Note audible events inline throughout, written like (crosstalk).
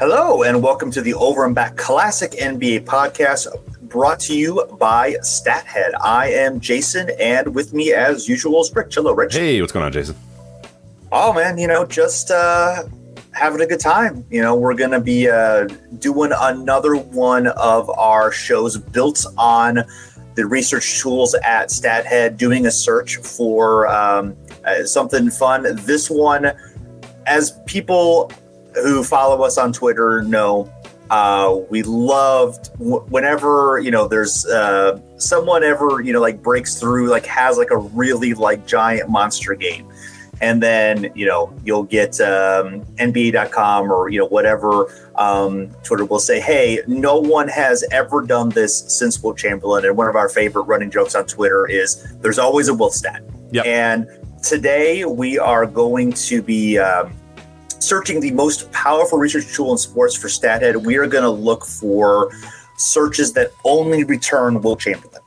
Hello, and welcome to the Over and Back Classic NBA podcast brought to you by StatHead. I am Jason, and with me, as usual, is Rich. Hello, Rich. Hey, what's going on, Jason? Oh, man, you know, just uh, having a good time. You know, we're going to be uh, doing another one of our shows built on the research tools at StatHead, doing a search for um, uh, something fun. This one, as people who follow us on Twitter know uh, we loved w- whenever you know there's uh, someone ever you know like breaks through like has like a really like giant monster game. And then you know you'll get um, nba.com or you know whatever um, twitter will say hey no one has ever done this since Wilt Chamberlain. And one of our favorite running jokes on twitter is there's always a wilt stat. Yep. and today we are going to be um, searching the most powerful research tool in sports for StatHead, we are going to look for searches that only return Wilt Chamberlain.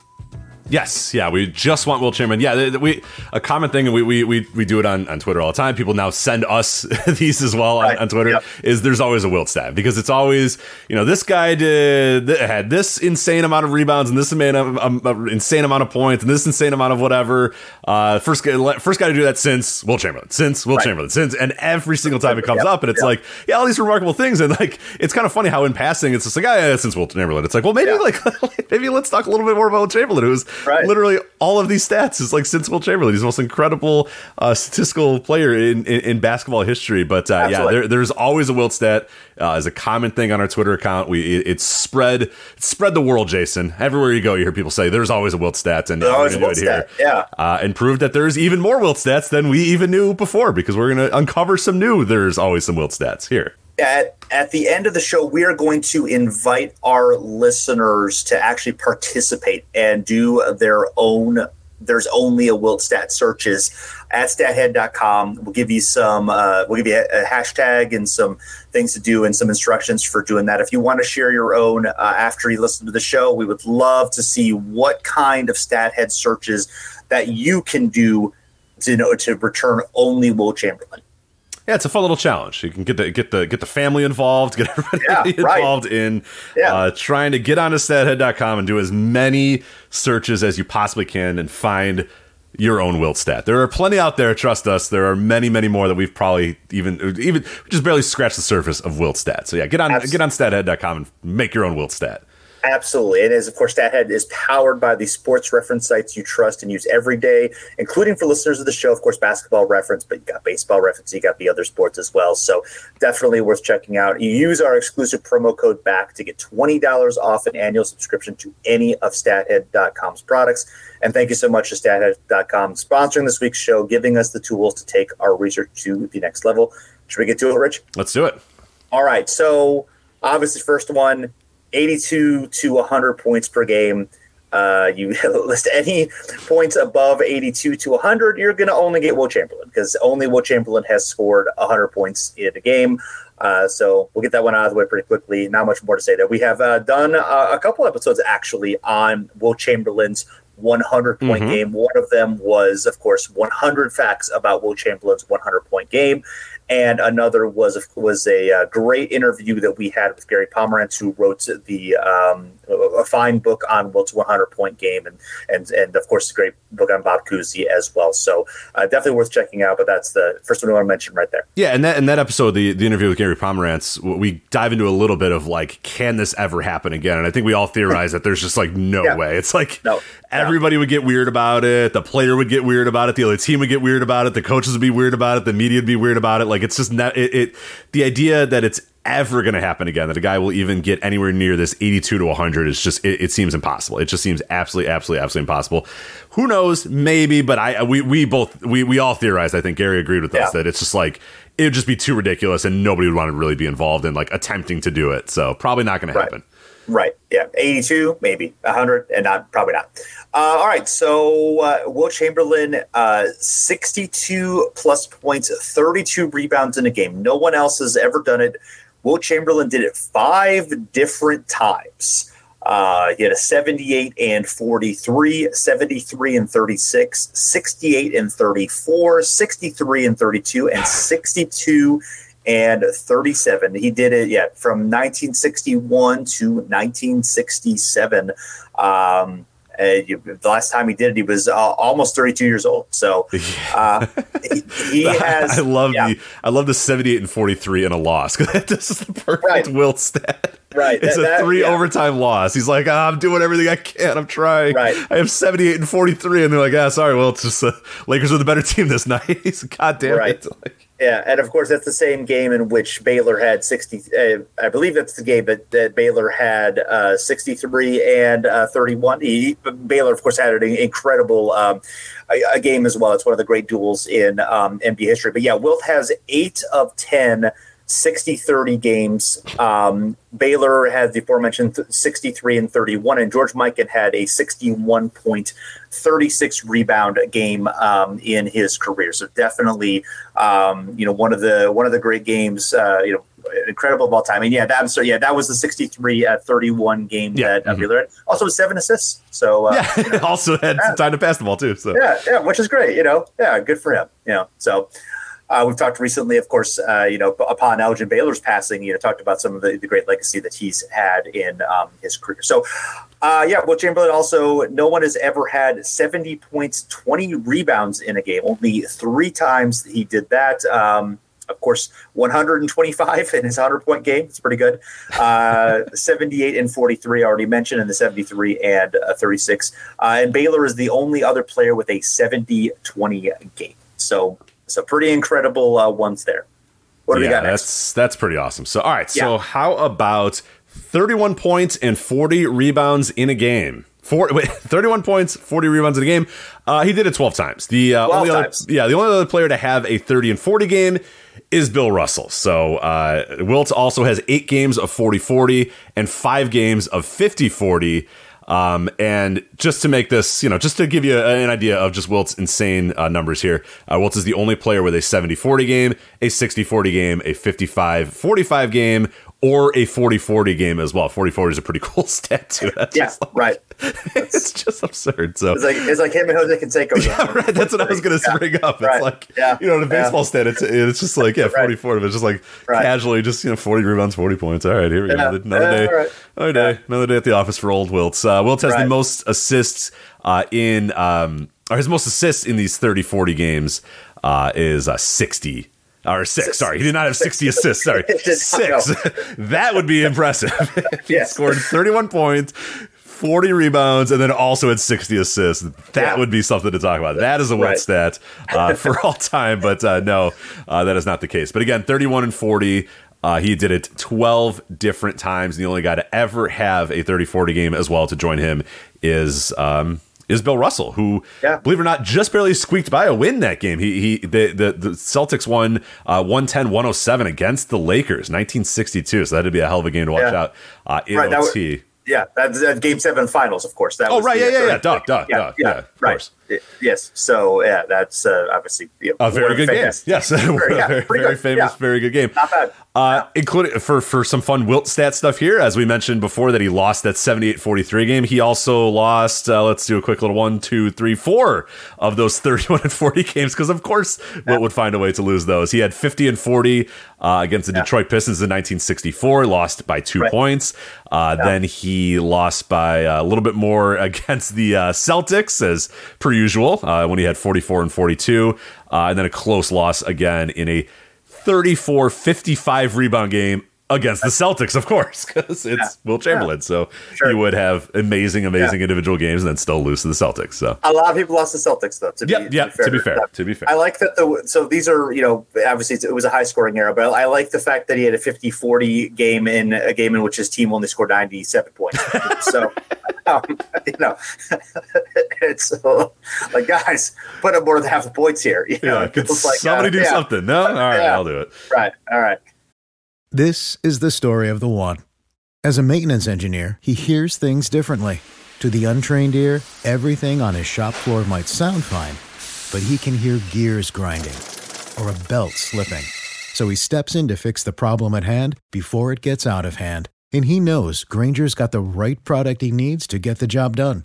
Yes, yeah, we just want Wilt Chamberlain. Yeah, we a common thing, and we we, we, we do it on, on Twitter all the time. People now send us (laughs) these as well on, Right, on Twitter. yep. Is there's always a Wilt stat because it's always you know this guy did had this insane amount of rebounds and this amount of um, insane amount of points and this insane amount of whatever. Uh, first guy first guy to do that since Wilt Chamberlain, since Wilt Right. Chamberlain, since and every single time it comes Yep, up, and it's yep. like yeah, all these remarkable things, and like it's kind of funny how in passing it's just like oh, yeah, since Wilt Chamberlain, it's like well maybe Yeah. like (laughs) maybe let's talk a little bit more about Wilt Chamberlain, who's Right. literally all of these stats is like since Wilt Chamberlain. He's the most incredible uh, statistical player in, in, in basketball history. But uh, yeah, there, there's always a Wilt stat uh, as a common thing on our Twitter account. We it, it's spread it's spread the world, Jason. Everywhere you go, you hear people say there's always a Wilt stat, and There's we're always a gonna do Wilt it stat, yeah. uh, and prove that there's even more Wilt stats than we even knew before because we're going to uncover some new. There's always some Wilt stats here. At, at the end of the show, we are going to invite our listeners to actually participate and do their own. There's only a Wilt stat searches at stathead.com. We'll give you some, uh, we'll give you a, a hashtag and some things to do and some instructions for doing that. If you want to share your own uh, after you listen to the show, we would love to see what kind of stathead searches that you can do to know to return only Wilt Chamberlain. Yeah, it's a fun little challenge. You can get the get the get the family involved, get everybody Yeah, (laughs) right. involved in Yeah. uh, trying to get onto stathead.com and do as many searches as you possibly can and find your own wilt stat. There are plenty out there, trust us. There are many, many more that we've probably even even just barely scratched the surface of wilt stat. So yeah, get on Abs- get on stathead.com and make your own wilt stat. Absolutely. And It is, of course, StatHead is powered by the sports reference sites you trust and use every day, including for listeners of the show, of course, basketball reference, but you got baseball reference, you got the other sports as well. So definitely worth checking out. You use our exclusive promo code BACK to get $20 off an annual subscription to any of StatHead.com's products. And thank you so much to StatHead.com sponsoring this week's show, giving us the tools to take our research to the next level. Should we get to it, Rich? Let's do it. All right. So obviously, first one, 82 to 100 points per game. Uh, you (laughs) list any points above 82 to 100, you're going to only get Wilt Chamberlain because only Wilt Chamberlain has scored 100 points in a game. Uh, so we'll get that one out of the way pretty quickly. Not much more to say there. We have uh, done uh, a couple episodes actually on Wilt Chamberlain's 100 point Mhm. game. One of them was, of course, 100 facts about Wilt Chamberlain's 100 point game. And another was was a uh, great interview that we had with Gary Pomerantz, who wrote the um, a fine book on Wilt's 100 point game, and and and of course a great book on Bob Cousy as well. So uh, definitely worth checking out. But that's the first one I want to mention right there. Yeah, and that in that episode, the the interview with Gary Pomerantz, we dive into a little bit of like, can this ever happen again? And I think we all theorize (laughs) that there's just like no yeah. way. It's like no. everybody would get weird about it. The player would get weird about it. The other team would get weird about it. The coaches would be weird about it. The media would be weird about it. Like it's just not it, it the idea that it's ever going to happen again that a guy will even get anywhere near this 82 to 100 is just it, it, seems impossible. It just seems absolutely absolutely absolutely impossible. Who knows? Maybe but i we we both we we all theorized i think gary agreed with yeah. us that it's just like it would just be too ridiculous and nobody would want to really be involved in like attempting to do it. So probably not going to happen right yeah 82 maybe 100 and not probably not uh, all right, so uh, Wilt Chamberlain, uh, 62 plus points, 32 rebounds in a game. No one else has ever done it. Wilt Chamberlain did it five different times. Uh, he had a 78 and 43, 73 and 36, 68 and 34, 63 and 32, and 62 and 37. He did it, yeah, from 1961 to 1967. Um, the last time he did it, he was uh, almost 32 years old. So (laughs) uh, he, he, (laughs) has. I love yeah. the I love the 78 and 43 in a loss. because (laughs) this is the perfect right. Wilt stat. Right, it's that, a three yeah. overtime loss. He's like, oh, I'm doing everything I can. I'm trying. Right. I have 78 and 43, and they're like, ah, sorry. Well, it's just uh, Lakers are the better team this night. God damn right. it. Like, yeah, and of course that's the same game in which Baylor had sixty. Uh, I believe that's the game that, that Baylor had uh, sixty-three and uh, thirty-one. Baylor, of course, had an incredible um, a, a, game as well. It's one of the great duels in um, NBA history. But yeah, Wilt has eight of ten 60 30 games. Um, Baylor had the aforementioned 63 and 31, and George Mikan had a 61 point, 36 rebound game um, in his career. So definitely, um, you know, one of the one of the great games. Uh, you know, incredible of all time. And yeah, that, I'm sorry, yeah, that was the 63 at 31 game yeah. that uh, mm-hmm. Baylor had. Also, seven assists. So uh, yeah, you know, (laughs) also had yeah. time to pass the ball too. So yeah, yeah, which is great. You know, yeah, good for him. You know, so. Uh, we've talked recently, of course, uh, you know, upon Elgin Baylor's passing, you know, talked about some of the, the great legacy that he's had in um, his career. So, uh, yeah, Wilt Chamberlain also, no one has ever had 70 points, 20 rebounds in a game. Only three times he did that. Um, of course, 125 in his 100 point game. It's pretty good. Uh, (laughs) 78 and 43, already mentioned, and the 73 and uh, 36. Uh, and Baylor is the only other player with a 70 20 game. So, so pretty incredible uh, ones there. What do yeah, we got next? That's that's pretty awesome. So all right, so how about 31 points and 40 rebounds in a game? Four, (laughs) wait, 31 points, 40 rebounds in a game. Uh, he did it 12 times. The uh, 12 only times. other, yeah, the only other player to have a 30 and 40 game is Bill Russell. So uh, Wilt also has eight games of 40 40 and five games of 50 40. Um, and just to make this, you know, just to give you an idea of just Wilt's insane uh, numbers here, uh, Wilt is the only player with a 70 40 game, a 60 40 game, a 55 45 game, or a 40-40 game as well. 40-40 is a pretty (laughs) cool stat too. That's yeah, like, right. (laughs) it's just absurd. So it's like it's like him and Jose Canseco. (laughs) Yeah, right. That's what I was going to yeah. bring up. It's right. like yeah. you know the baseball yeah. stat. It's it's just like yeah, 40-40. But it's just like right. casually, just you know, 40 rebounds, 40 points. All right, here we go. Another day, another day, another day at the office for old Wilts. Uh, Wilt has the most assists uh, in um, or his most assists in these 30-40 games uh, is uh, 60 or six, six. Sorry, he did not have sixty assists. Sorry, (laughs) six. (laughs) that would be impressive. (laughs) if he yes. scored thirty-one points, 40 rebounds and then also had 60 assists. That yeah. would be something to talk about. That is a wet right. stat uh, for all time, but uh, no, uh, that is not the case. But again, 31 and 40. Uh, he did it 12 different times. And the only guy to ever have a 30 40 game as well to join him is um, is Bill Russell, who, yeah. believe it or not, just barely squeaked by a win that game. He, he the, the, the Celtics won uh, 110 107 against the Lakers, 1962. So that'd be a hell of a game to watch yeah. out uh, in right, OT. yeah, that's, that's, game seven finals, of course. That oh, right. Yeah, yeah, yeah. Duh, duh, yeah, duh. Yeah, right. Yes. So yeah, that's uh, obviously you know, a (laughs) very good game. Yes, very, yeah, very, very famous, yeah. very good game. Not bad. Uh, including for for some fun wilt stat stuff here, as we mentioned before, that he lost that 78-43 game. He also lost. Uh, let's do a quick little one, two, three, four of those thirty-one and forty (laughs) games because, of course, Wilt would find a way to lose those. He had fifty and forty uh, against the Detroit Pistons in 1964, lost by two right. points. Uh, then he lost by a little bit more (laughs) against the uh, Celtics, as per usual, uh, when he had 44 and 42, and then a close loss again in a 34 55 rebound game against the Celtics, of course, (laughs) because it's yeah. Wilt Chamberlain. Yeah. So sure. he would have amazing, amazing yeah. individual games and then still lose to the Celtics. So a lot of people lost the Celtics, though. To yep, be, yep, to be fair, to be fair, to be fair. I like that. The so these are you know obviously it was a high scoring era, but I like the fact that he had a 50-40 game in a game in which his team only scored ninety seven points. (laughs) so. (laughs) Um, you know, (laughs) it's uh, like guys, put up more than half the points here. You know, yeah, could like, somebody uh, do something? No, (laughs) all right, I'll do it. Right, all right. This is the story of the one. As a maintenance engineer, he hears things differently. To the untrained ear, everything on his shop floor might sound fine, but he can hear gears grinding or a belt slipping. So he steps in to fix the problem at hand before it gets out of hand. And he knows Grainger's got the right product he needs to get the job done,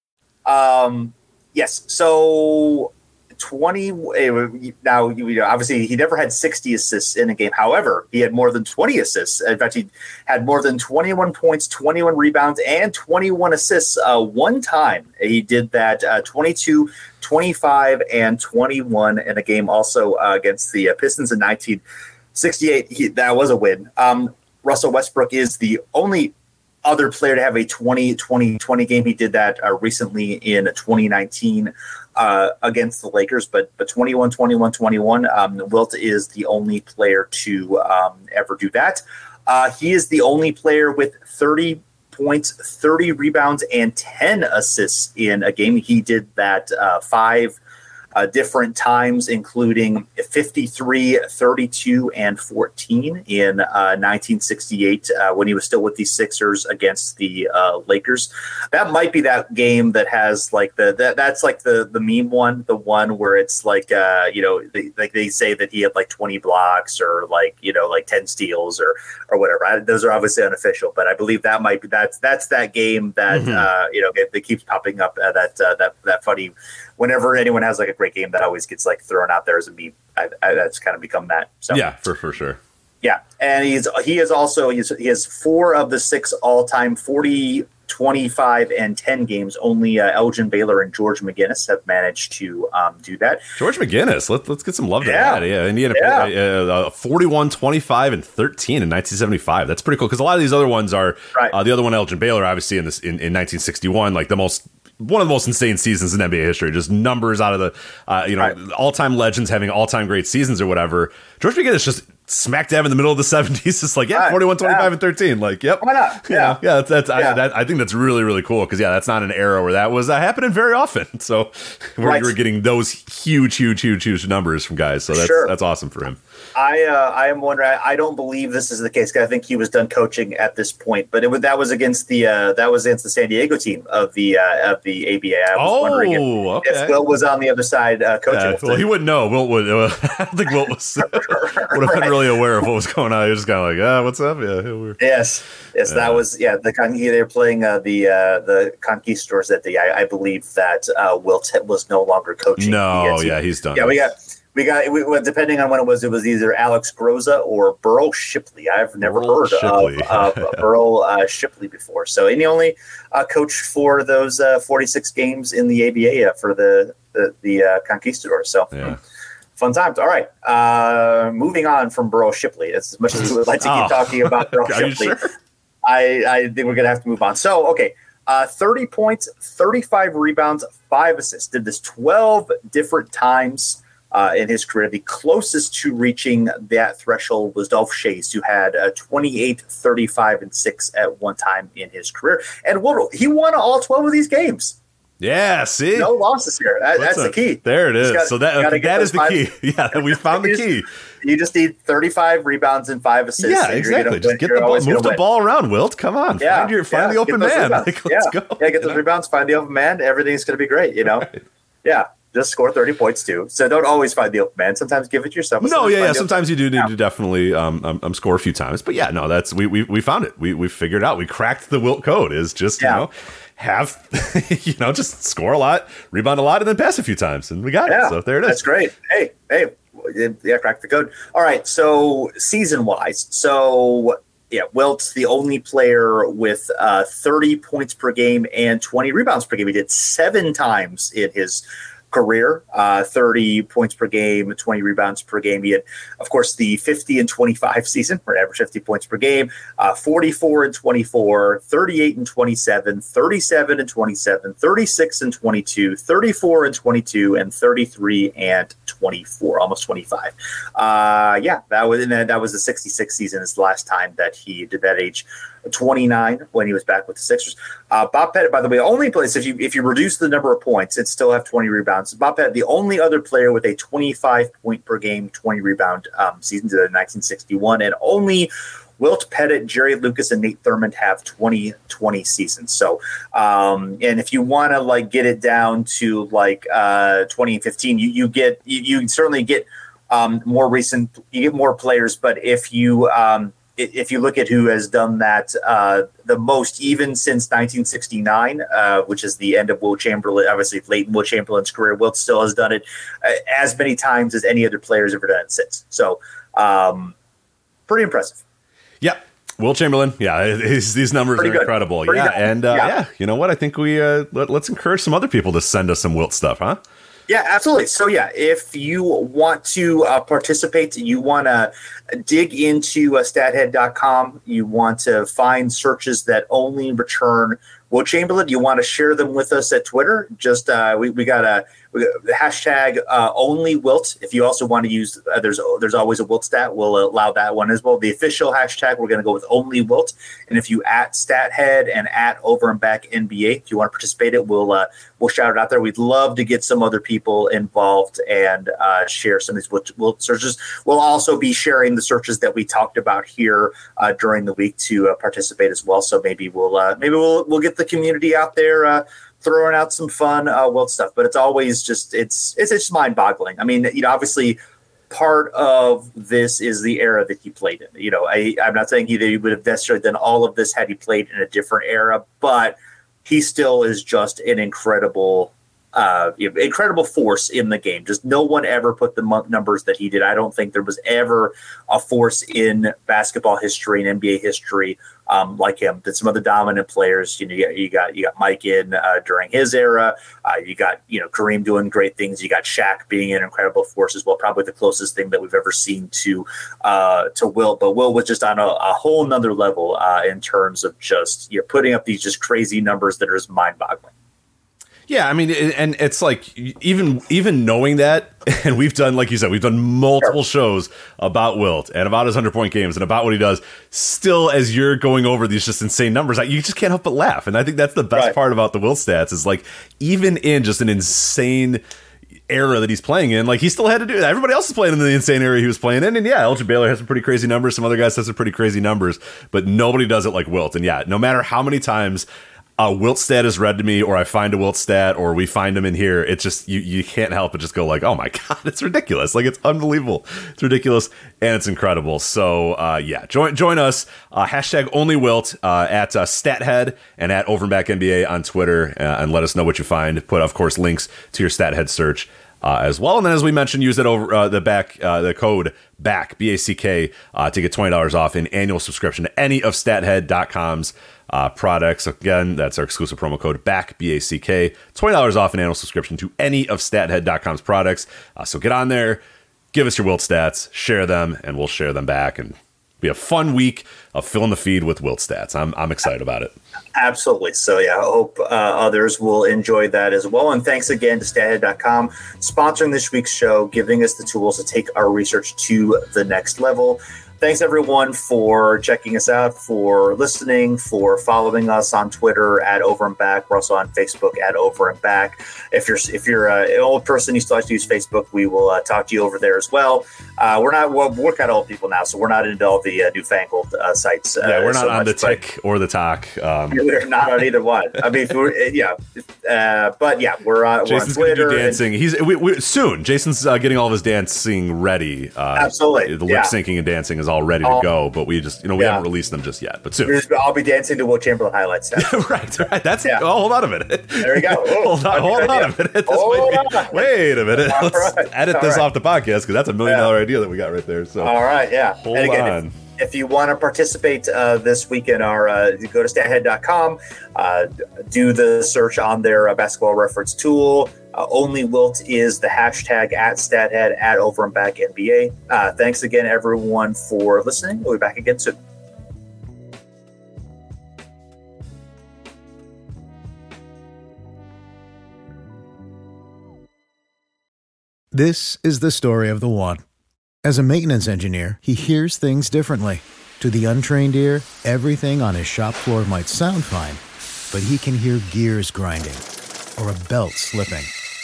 Um, yes. So 20 eh, now you know obviously he never had 60 assists in a game. However he had more than 20 assists. In fact he had more than 21 points 21 rebounds and 21 assists uh, one time. He did that uh, 22 25 and 21 in a game also uh, against the uh, pistons in 1968 he, that was a win. Um, russell westbrook is the only other player to have a 20 20 20 game. He did that uh, recently in 2019 uh, against the Lakers, but but 21 21 21. Um, Wilt is the only player to um, ever do that. Uh, he is the only player with 30 points, 30 rebounds, and 10 assists in a game. He did that uh, five uh, different times, including 53, 32, and 14 in uh, 1968 uh, when he was still with the Sixers against the uh, Lakers. That might be that game that has like the that, that's like the the meme one, the one where it's like uh, you know they, like they say that he had like 20 blocks or like you know like 10 steals or or whatever. I, those are obviously unofficial, but I believe that might be that's that's that game that mm-hmm. Uh, you know it, it, keeps popping up that that that funny whenever anyone has like a great game, that always gets like thrown out there as a meme. I, I, that's kind of become that. So yeah, for for sure. Yeah, and he's he is also he's, he has four of the six all time 40, 25, and ten games. Only uh, Elgin Baylor and George McGinnis have managed to um, do that. George McGinnis, let, let's get some love to yeah. that. Yeah, and he had a, yeah. a, a 41, 25, and thirteen in nineteen seventy five. That's pretty cool because a lot of these other ones are right. uh, the other one Elgin Baylor, obviously in this in, in nineteen sixty one, like the most one of the most insane seasons in NBA history. Just numbers out of the, uh, you know, right. all time legends having all time great seasons or whatever. George McGinnis just smack dab in the middle of the (laughs) 70s. It's like, yeah, right. 41, 25, yeah. and 13. Like, yep. Why not? Yeah. yeah, that's, that's yeah. I, that, I think that's really, really cool because, yeah, that's not an era where that was uh, happening very often. (laughs) So (laughs) we're, right. we're getting those huge, huge, huge, huge numbers from guys. So that's, sure. that's awesome for him. I uh, I am wondering. I, I, don't believe this is the case. I think he was done coaching at this point, but it, that was against the uh, that was against the San Diego team of the uh, of the ABA. I was oh, wondering if, okay. if Wilt was on the other side uh, coaching. Well, he wouldn't know. Wilt would. Uh, (laughs) I don't think Wilt was (laughs) would have (laughs) right. been really aware of what was going on. He was just kind of like, ah, what's up? Yeah. We're, yes. Yes, that was yeah. The they're playing uh, the uh, the Conquistadors that the I, I believe that uh, Wilt was no longer coaching. No, yeah, he's done. Yeah, we got we got we, well, depending on when it was, it was either Alex Groza or Beryl Shipley. I've never Beryl heard Shipley. of, of (laughs) Beryl uh, Shipley before. So, and he only uh, coached for those uh, 46 games in the ABA uh, for the the, the uh, Conquistadors. So, yeah. fun times. All right, uh, moving on from Beryl Shipley. As much as we would like to keep (laughs) oh. talking about Beryl (laughs) Shipley, sure? I, I think we're gonna have to move on. So, okay, uh, 30 points, 35 rebounds, five assists. Did this 12 different times uh, in his career. The closest to reaching that threshold was Dolph Schayes, who had uh, 28, 35, and 6 at one time in his career. And he won all 12 of these games. Yeah, see, no losses here. That, that's a, the key. There it is. Gotta, so that that is the five, key. (laughs) Yeah, (laughs) we found the key. You just need 35 rebounds and five assists. Yeah, exactly. Just get the ball, move the win. ball around, Wilt. Come on, yeah, find your find yeah, the open man. (laughs) Like, let's yeah. go. Yeah, get those rebounds, find the open man. Everything's going to be great. You know. Right. Yeah just score 30 points too. So don't always find the open man. Sometimes give it yourself. No, yeah, yeah. Sometimes you do need yeah. to definitely um, um, um, score a few times. But yeah, no, that's we, we we found it. We we figured out. We cracked the Wilt code. Is just yeah. you know have (laughs) you know just score a lot, rebound a lot, and then pass a few times, and we got yeah, it. So there it is. That's great. Hey, hey, yeah, crack the code. All right. So season wise, so yeah, Wilt's the only player with uh, 30 points per game and 20 rebounds per game. He did seven times in his career, uh, 30 points per game, 20 rebounds per game. He had, of course, the 50 and 25 season, for average 50 points per game, uh, 44 and 24, 38 and 27, 37 and 27, 36 and 22, 34 and 22, and 33 and 24, almost 25. Uh, yeah, that was that was the 66 season. Is the last time that he did that age 29 when he was back with the Sixers. Uh, Bob Pettit, by the way, only place if you if you reduce the number of points, it still have 20 rebounds. Bob Pettit, the only other player with a 25 point per game, 20 rebound um, season to 1961, and only Wilt Pettit, Jerry Lucas, and Nate Thurmond have 2020 seasons. So, um, and if you want to like get it down to like uh, 2015, you, you get you, you certainly get um, more recent, you get more players. But if you um, if you look at who has done that uh, the most, even since 1969, uh, which is the end of Wilt Chamberlain, obviously late in Wilt Chamberlain's career, Wilt still has done it uh, as many times as any other player has ever done it since. So, um, pretty impressive. Yep. Wilt Chamberlain, yeah, (laughs) his, these numbers Pretty are good. incredible. Pretty yeah, good. and uh, yeah. yeah. you know what? I think we uh, let, us encourage some other people to send us some Wilt stuff, huh? Yeah, absolutely. So, yeah, if you want to uh, participate, you want to dig into uh, stathead.com, you want to find searches that only return Wilt Chamberlain, you want to share them with us at Twitter? Just uh, we, we got a the hashtag uh, only wilt. If you also want to use, uh, there's there's always a wilt stat. We'll allow that one as well. The official hashtag we're going to go with only wilt. And if you at stathead and at over and back NBA, if you want to participate, it we'll uh, we'll shout it out there. We'd love to get some other people involved and uh, share some of these wilt, wilt, searches. We'll also be sharing the searches that we talked about here uh, during the week to uh, participate as well. So maybe we'll maybe we'll we'll get the community out there throwing out some fun uh, Wilt stuff, but it's always just it's it's just mind boggling. I mean, you know, obviously part of this is the era that he played in. You know, I, I'm not saying he, he would have necessarily done all of this had he played in a different era, but he still is just an incredible uh, incredible force in the game. Just no one ever put the numbers that he did. I don't think there was ever a force in basketball history and NBA history um, like him. That some of the dominant players, you know, you got you got, you got Mike in uh, during his era. Uh, you got you know Kareem doing great things. You got Shaq being an incredible force as well. Probably the closest thing that we've ever seen to uh, to Wilt. But Wilt was just on a, a whole nother level uh, in terms of just you're know, putting up these just crazy numbers that are just mind boggling. Yeah, I mean, and it's like even even knowing that, (laughs) and we've done, like you said, we've done multiple shows about Wilt and about his hundred point games and about what he does. Still, as you're going over these just insane numbers, you just can't help but laugh. And I think that's the best right. part about the Wilt stats is like even in just an insane era that he's playing in, like he still had to do that. Everybody else is playing in the insane era he was playing in. And yeah, Elgin Baylor has some pretty crazy numbers. Some other guys have some pretty crazy numbers, but nobody does it like Wilt. And yeah, no matter how many times a wilt stat is read to me or I find a wilt stat or we find them in here, it's just you you can't help but just go like, oh my (laughs) god, it's ridiculous. Like it's unbelievable. It's ridiculous and it's incredible. So uh, yeah, join join us. Uh, hashtag only wilt uh, at uh, stathead and at overback NBA on Twitter uh, and let us know what you find. Put of course links to your stathead search. Uh, as well. And then, as we mentioned, use it over the back uh, the code back B A C K uh, to get twenty dollars off an annual subscription to any of StatHead.com's uh, products. Again, that's our exclusive promo code BACK, B A C K. $20 off an annual subscription to any of StatHead.com's products. Uh, so get on there, give us your Wilt stats, share them, and we'll share them back and be a fun week of filling the feed with Wilt stats. I'm, I'm excited about it. Absolutely. So, yeah, I hope uh, others will enjoy that as well. And thanks again to stathead.com sponsoring this week's show, giving us the tools to take our research to the next level thanks everyone for checking us out, for listening, for following us on Twitter at Over and Back. We're also on Facebook at Over and Back. If you're if you're uh, an old person you still like to use Facebook, we will uh, talk to you over there as well. Uh, we're not well, we're kind of old people now, so we're not into all the uh, newfangled uh, sites. Uh, yeah, we're not so on much, the tick or the talk. Um. (laughs) We're not on either one. I mean, yeah, but yeah, we're, on, Jason's we're on Twitter. dancing. And, He's we, we, soon. Jason's getting all of his dancing ready. absolutely, the lip syncing yeah. and dancing is all ready to go, but we just you know we yeah. haven't released them just yet. But soon, I'll be dancing to Wilt Chamberlain highlights. (laughs) right, right. That's yeah. oh, hold on a minute. There you go. (laughs) hold on, hold on a minute. (laughs) Be, on. Wait a minute. Let's right. edit All this right. off the podcast because that's a million dollar idea that we got right there. So all right, yeah. Hold again, on. If, if you want to participate uh, this week in our, uh, go to stathead.com, uh, do the search on their uh, basketball reference tool. Uh, only Wilt is the hashtag at stathead at over and back NBA. Uh, thanks again, everyone, for listening. We'll be back again soon. This is the story of the one. As a maintenance engineer, he hears things differently. To the untrained ear, everything on his shop floor might sound fine, but he can hear gears grinding or a belt slipping.